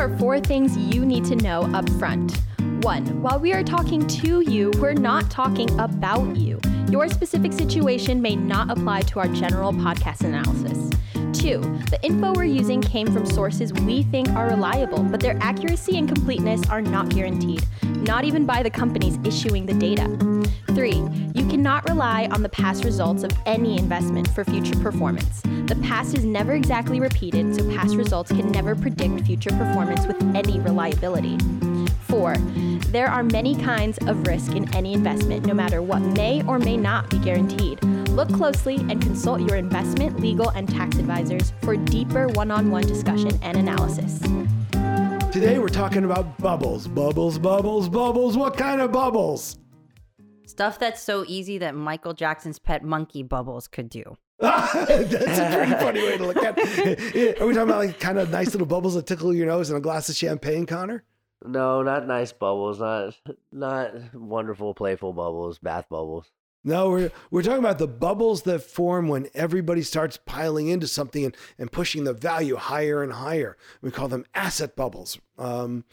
are four things you need to know up front. One, while we are talking to you, we're not talking about you. Your specific situation may not apply to our general podcast analysis. Two, the info we're using came from sources we think are reliable, but their accuracy and completeness are not guaranteed, not even by the companies issuing the data. Three, you cannot rely on the past results of any investment for future performance. The past is never exactly repeated, so past results can never predict future performance with any reliability. Four, there are many kinds of risk in any investment, no matter what may or may not be guaranteed. Look closely and consult your investment, legal, and tax advisors for deeper one on one discussion and analysis. Today we're talking about bubbles. Bubbles, bubbles, bubbles. What kind of bubbles? Stuff that's so easy that Michael Jackson's pet monkey Bubbles could do. That's a pretty funny way to look at it. Are we talking about like kind of nice little bubbles that tickle your nose and a glass of champagne, Connor? No, not nice bubbles, not not wonderful, playful bubbles, bath bubbles. No, we're we're talking about the bubbles that form when everybody starts piling into something and, and pushing the value higher and higher. We call them asset bubbles. Um,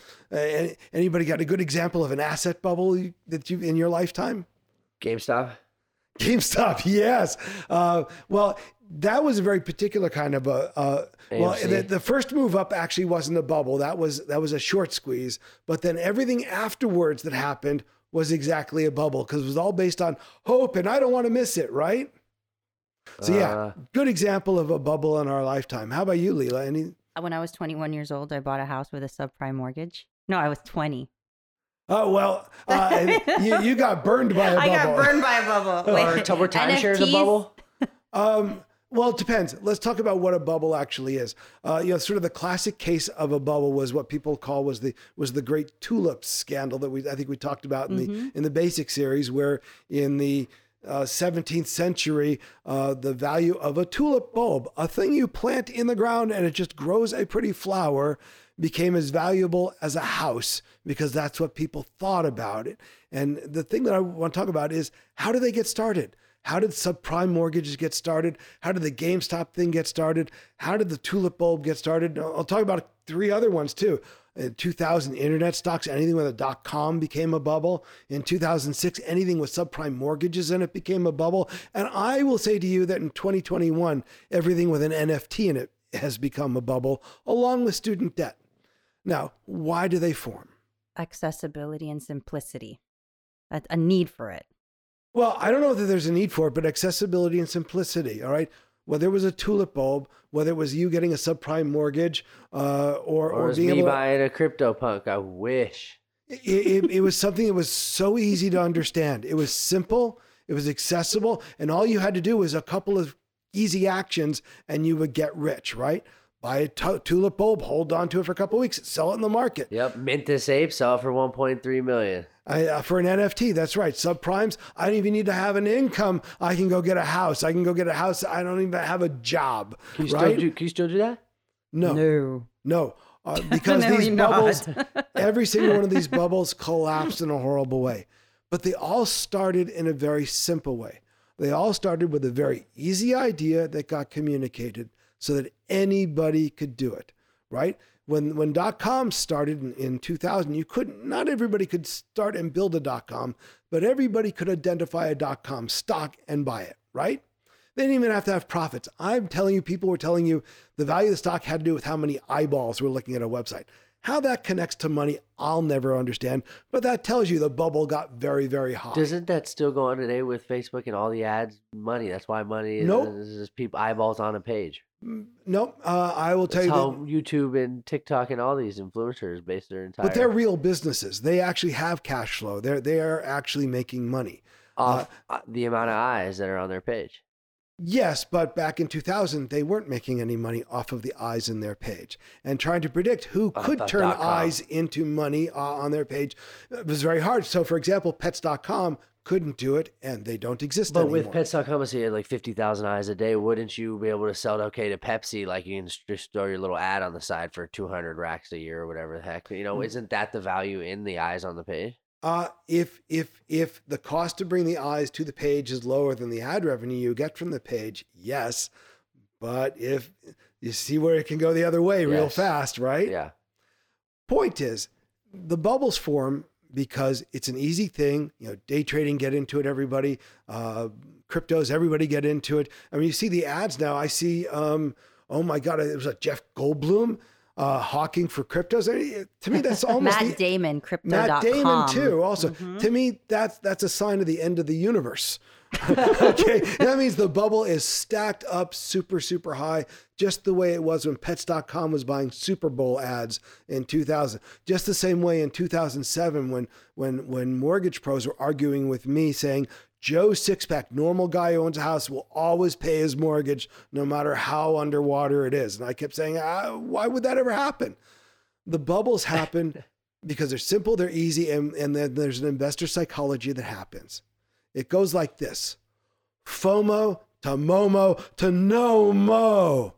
anybody got a good example of an asset bubble that you in your lifetime? GameStop. GameStop, yes. Uh, well, that was a very particular kind of a. Uh, well, the, the first move up actually wasn't a bubble. That was that was a short squeeze. But then everything afterwards that happened was exactly a bubble because it was all based on hope, and I don't want to miss it, right? So yeah, Uh. good example of a bubble in our lifetime. How about you, Leela? Any? When I was 21 years old, I bought a house with a subprime mortgage. No, I was 20. Oh well, uh, you, you got burned by a bubble. I got burned by a bubble. Or Wait, Tupper timeshares a bubble. Um, well, it depends. Let's talk about what a bubble actually is. Uh, you know, sort of the classic case of a bubble was what people call was the was the Great Tulip scandal that we I think we talked about in the in the basic series, where in the uh, 17th century, uh, the value of a tulip bulb, a thing you plant in the ground and it just grows a pretty flower, became as valuable as a house because that's what people thought about it. And the thing that I want to talk about is how do they get started? How did subprime mortgages get started? How did the GameStop thing get started? How did the tulip bulb get started? I'll talk about three other ones too. In 2000, internet stocks, anything with a dot com became a bubble. In 2006, anything with subprime mortgages in it became a bubble. And I will say to you that in 2021, everything with an NFT in it has become a bubble, along with student debt. Now, why do they form? Accessibility and simplicity. A, a need for it. Well, I don't know that there's a need for it, but accessibility and simplicity. All right. Whether it was a tulip bulb, whether it was you getting a subprime mortgage, uh, or Or or being me able, to, buying a crypto punk? I wish. it, it, it was something that was so easy to understand. It was simple, it was accessible, and all you had to do was a couple of easy actions, and you would get rich. Right? Buy a tulip bulb, hold on to it for a couple of weeks, sell it in the market. Yep, mint this ape, sell it for 1.3 million. I, uh, for an NFT, that's right. Subprimes, I don't even need to have an income. I can go get a house. I can go get a house. I don't even have a job. Can you, right? still, do, can you still do that? no, no, No. Uh, because No, these bubbles, every single one of these bubbles collapsed in a horrible way. But they all started in a very simple way. They all started with a very easy idea that got communicated so that anybody could do it, right? When when dot com started in, in 2000, you couldn't, not everybody could start and build a dot com, but everybody could identify a dot com stock and buy it, right? They didn't even have to have profits. I'm telling you, people were telling you the value of the stock had to do with how many eyeballs were looking at a website. How that connects to money, I'll never understand. But that tells you the bubble got very, very hot. Doesn't that still go on today with Facebook and all the ads? Money. That's why money is, Nope. is just people eyeballs on a page. Nope. Uh, I will tell That's you how that. YouTube and TikTok and all these influencers base their entire But they're real businesses. They actually have cash flow. They're they are actually making money. off uh, the amount of eyes that are on their page. Yes, but back in 2000, they weren't making any money off of the eyes in their page. And trying to predict who Uh, could turn eyes into money uh, on their page was very hard. So, for example, pets.com couldn't do it and they don't exist anymore. But anymore. with Pets.com, say you had like 50,000 eyes a day, wouldn't you be able to sell it okay to Pepsi? Like you can just throw your little ad on the side for 200 racks a year or whatever the heck. You know, isn't that the value in the eyes on the page? Uh, if if if the cost to bring the eyes to the page is lower than the ad revenue you get from the page, yes. But if you see where it can go the other way real fast, right? Yeah. point is, the bubbles form because it's an easy thing. You know, day trading, get into it, everybody. Uh, cryptos, everybody get into it. I mean, you see the ads now. I see, um, oh my God, it was a Jeff Goldblum uh, hawking for cryptos. I mean, to me, that's almost Matt the, Damon, crypto.com. Matt Damon too. Also, to me, that's that's a sign of the end of the universe. okay, that means the bubble is stacked up super super high, just the way it was when Pets.com was buying Super Bowl ads in 2000. Just the same way in 2007 when when when mortgage pros were arguing with me saying. Joe Sixpack, normal guy who owns a house, will always pay his mortgage no matter how underwater it is. And I kept saying, ah, why would that ever happen? The bubbles happen because they're simple, they're easy, and, and then there's an investor psychology that happens. It goes like this FOMO to MOMO to no mo.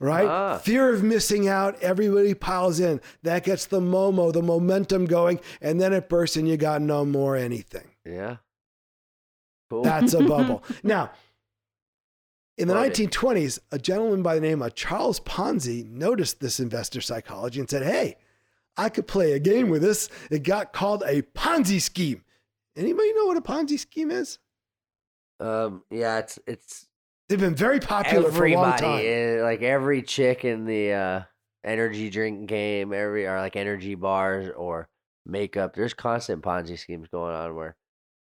Right? Ah. Fear of missing out. Everybody piles in. That gets the MOMO, the momentum going, and then it bursts and you got no more anything. Yeah. Cool. That's a bubble. Now, in the Love it. 1920s, a gentleman by the name of Charles Ponzi noticed this investor psychology and said, Hey, I could play a game with this. It got called a Ponzi scheme. Anybody know what a Ponzi scheme is? um. Yeah. It's it's They've been very popular for a long time. eh, like every chick in the uh, energy drink game, every or like energy bars or makeup. There's constant Ponzi schemes going on where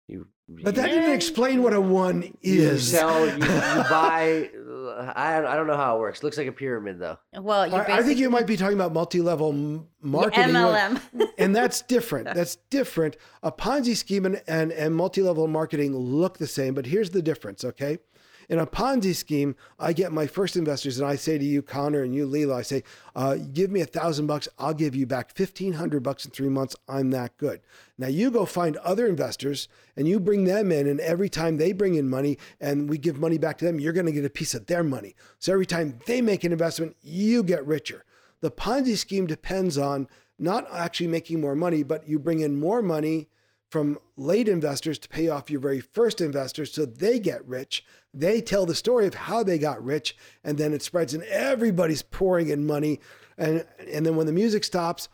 you. But that you, didn't explain what a one you is. sell, you, you buy. I I don't know how it works. Looks like a pyramid though. Well, you I, I think you might be talking about multi-level marketing. MLM. and that's different. That's different. A Ponzi scheme and, and, and multi level marketing look the same, but here's the difference, okay? In a Ponzi scheme, I get my first investors and I say to you, Connor, and you, Leela, I say, uh, give me a thousand bucks. I'll give you back 1500 bucks in three months. I'm that good. Now you go find other investors and you bring them in. And every time they bring in money and we give money back to them, you're going to get a piece of their money. So every time they make an investment, you get richer. The Ponzi scheme depends on not actually making more money, but you bring in more money from late investors to pay off your very first investors so they get rich. They tell the story of how they got rich, and then it spreads, and everybody's pouring in money. And, and then when the music stops,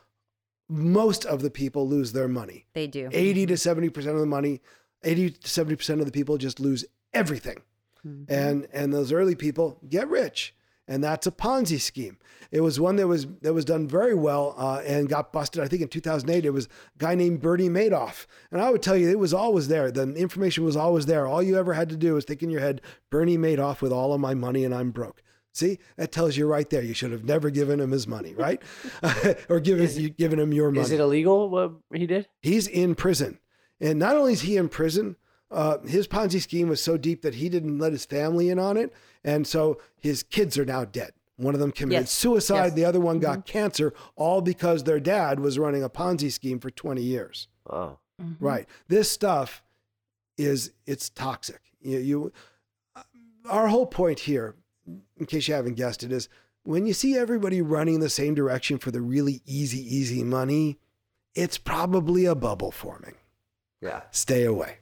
most of the people lose their money. They do. 80 to 70% of the money, 80 to 70% of the people just lose everything. Hmm. And and those early people get rich. And that's a Ponzi scheme. It was one that was that was done very well uh, and got busted. I think in 2008, it was a guy named Bernie Madoff. And I would tell you, it was always there. The information was always there. All you ever had to do was think in your head, Bernie Madoff with all of my money and I'm broke. See, that tells you right there. You should have never given him his money, right? or given you given him your money Is it illegal what he did? he's in prison. And not only is he in prison, uh, his Ponzi scheme was so deep that he didn't let his family in on it. And so his kids are now dead. One of them committed Yes. suicide, Yes. the other one got cancer, all because their dad was running a Ponzi scheme for 20 years. Oh, Mm-hmm. Right. This stuff is it's toxic. You, you our whole point here, in case you haven't guessed it, is when you see everybody running in the same direction for the really easy, easy money, it's probably a bubble forming. yeah. Stay away.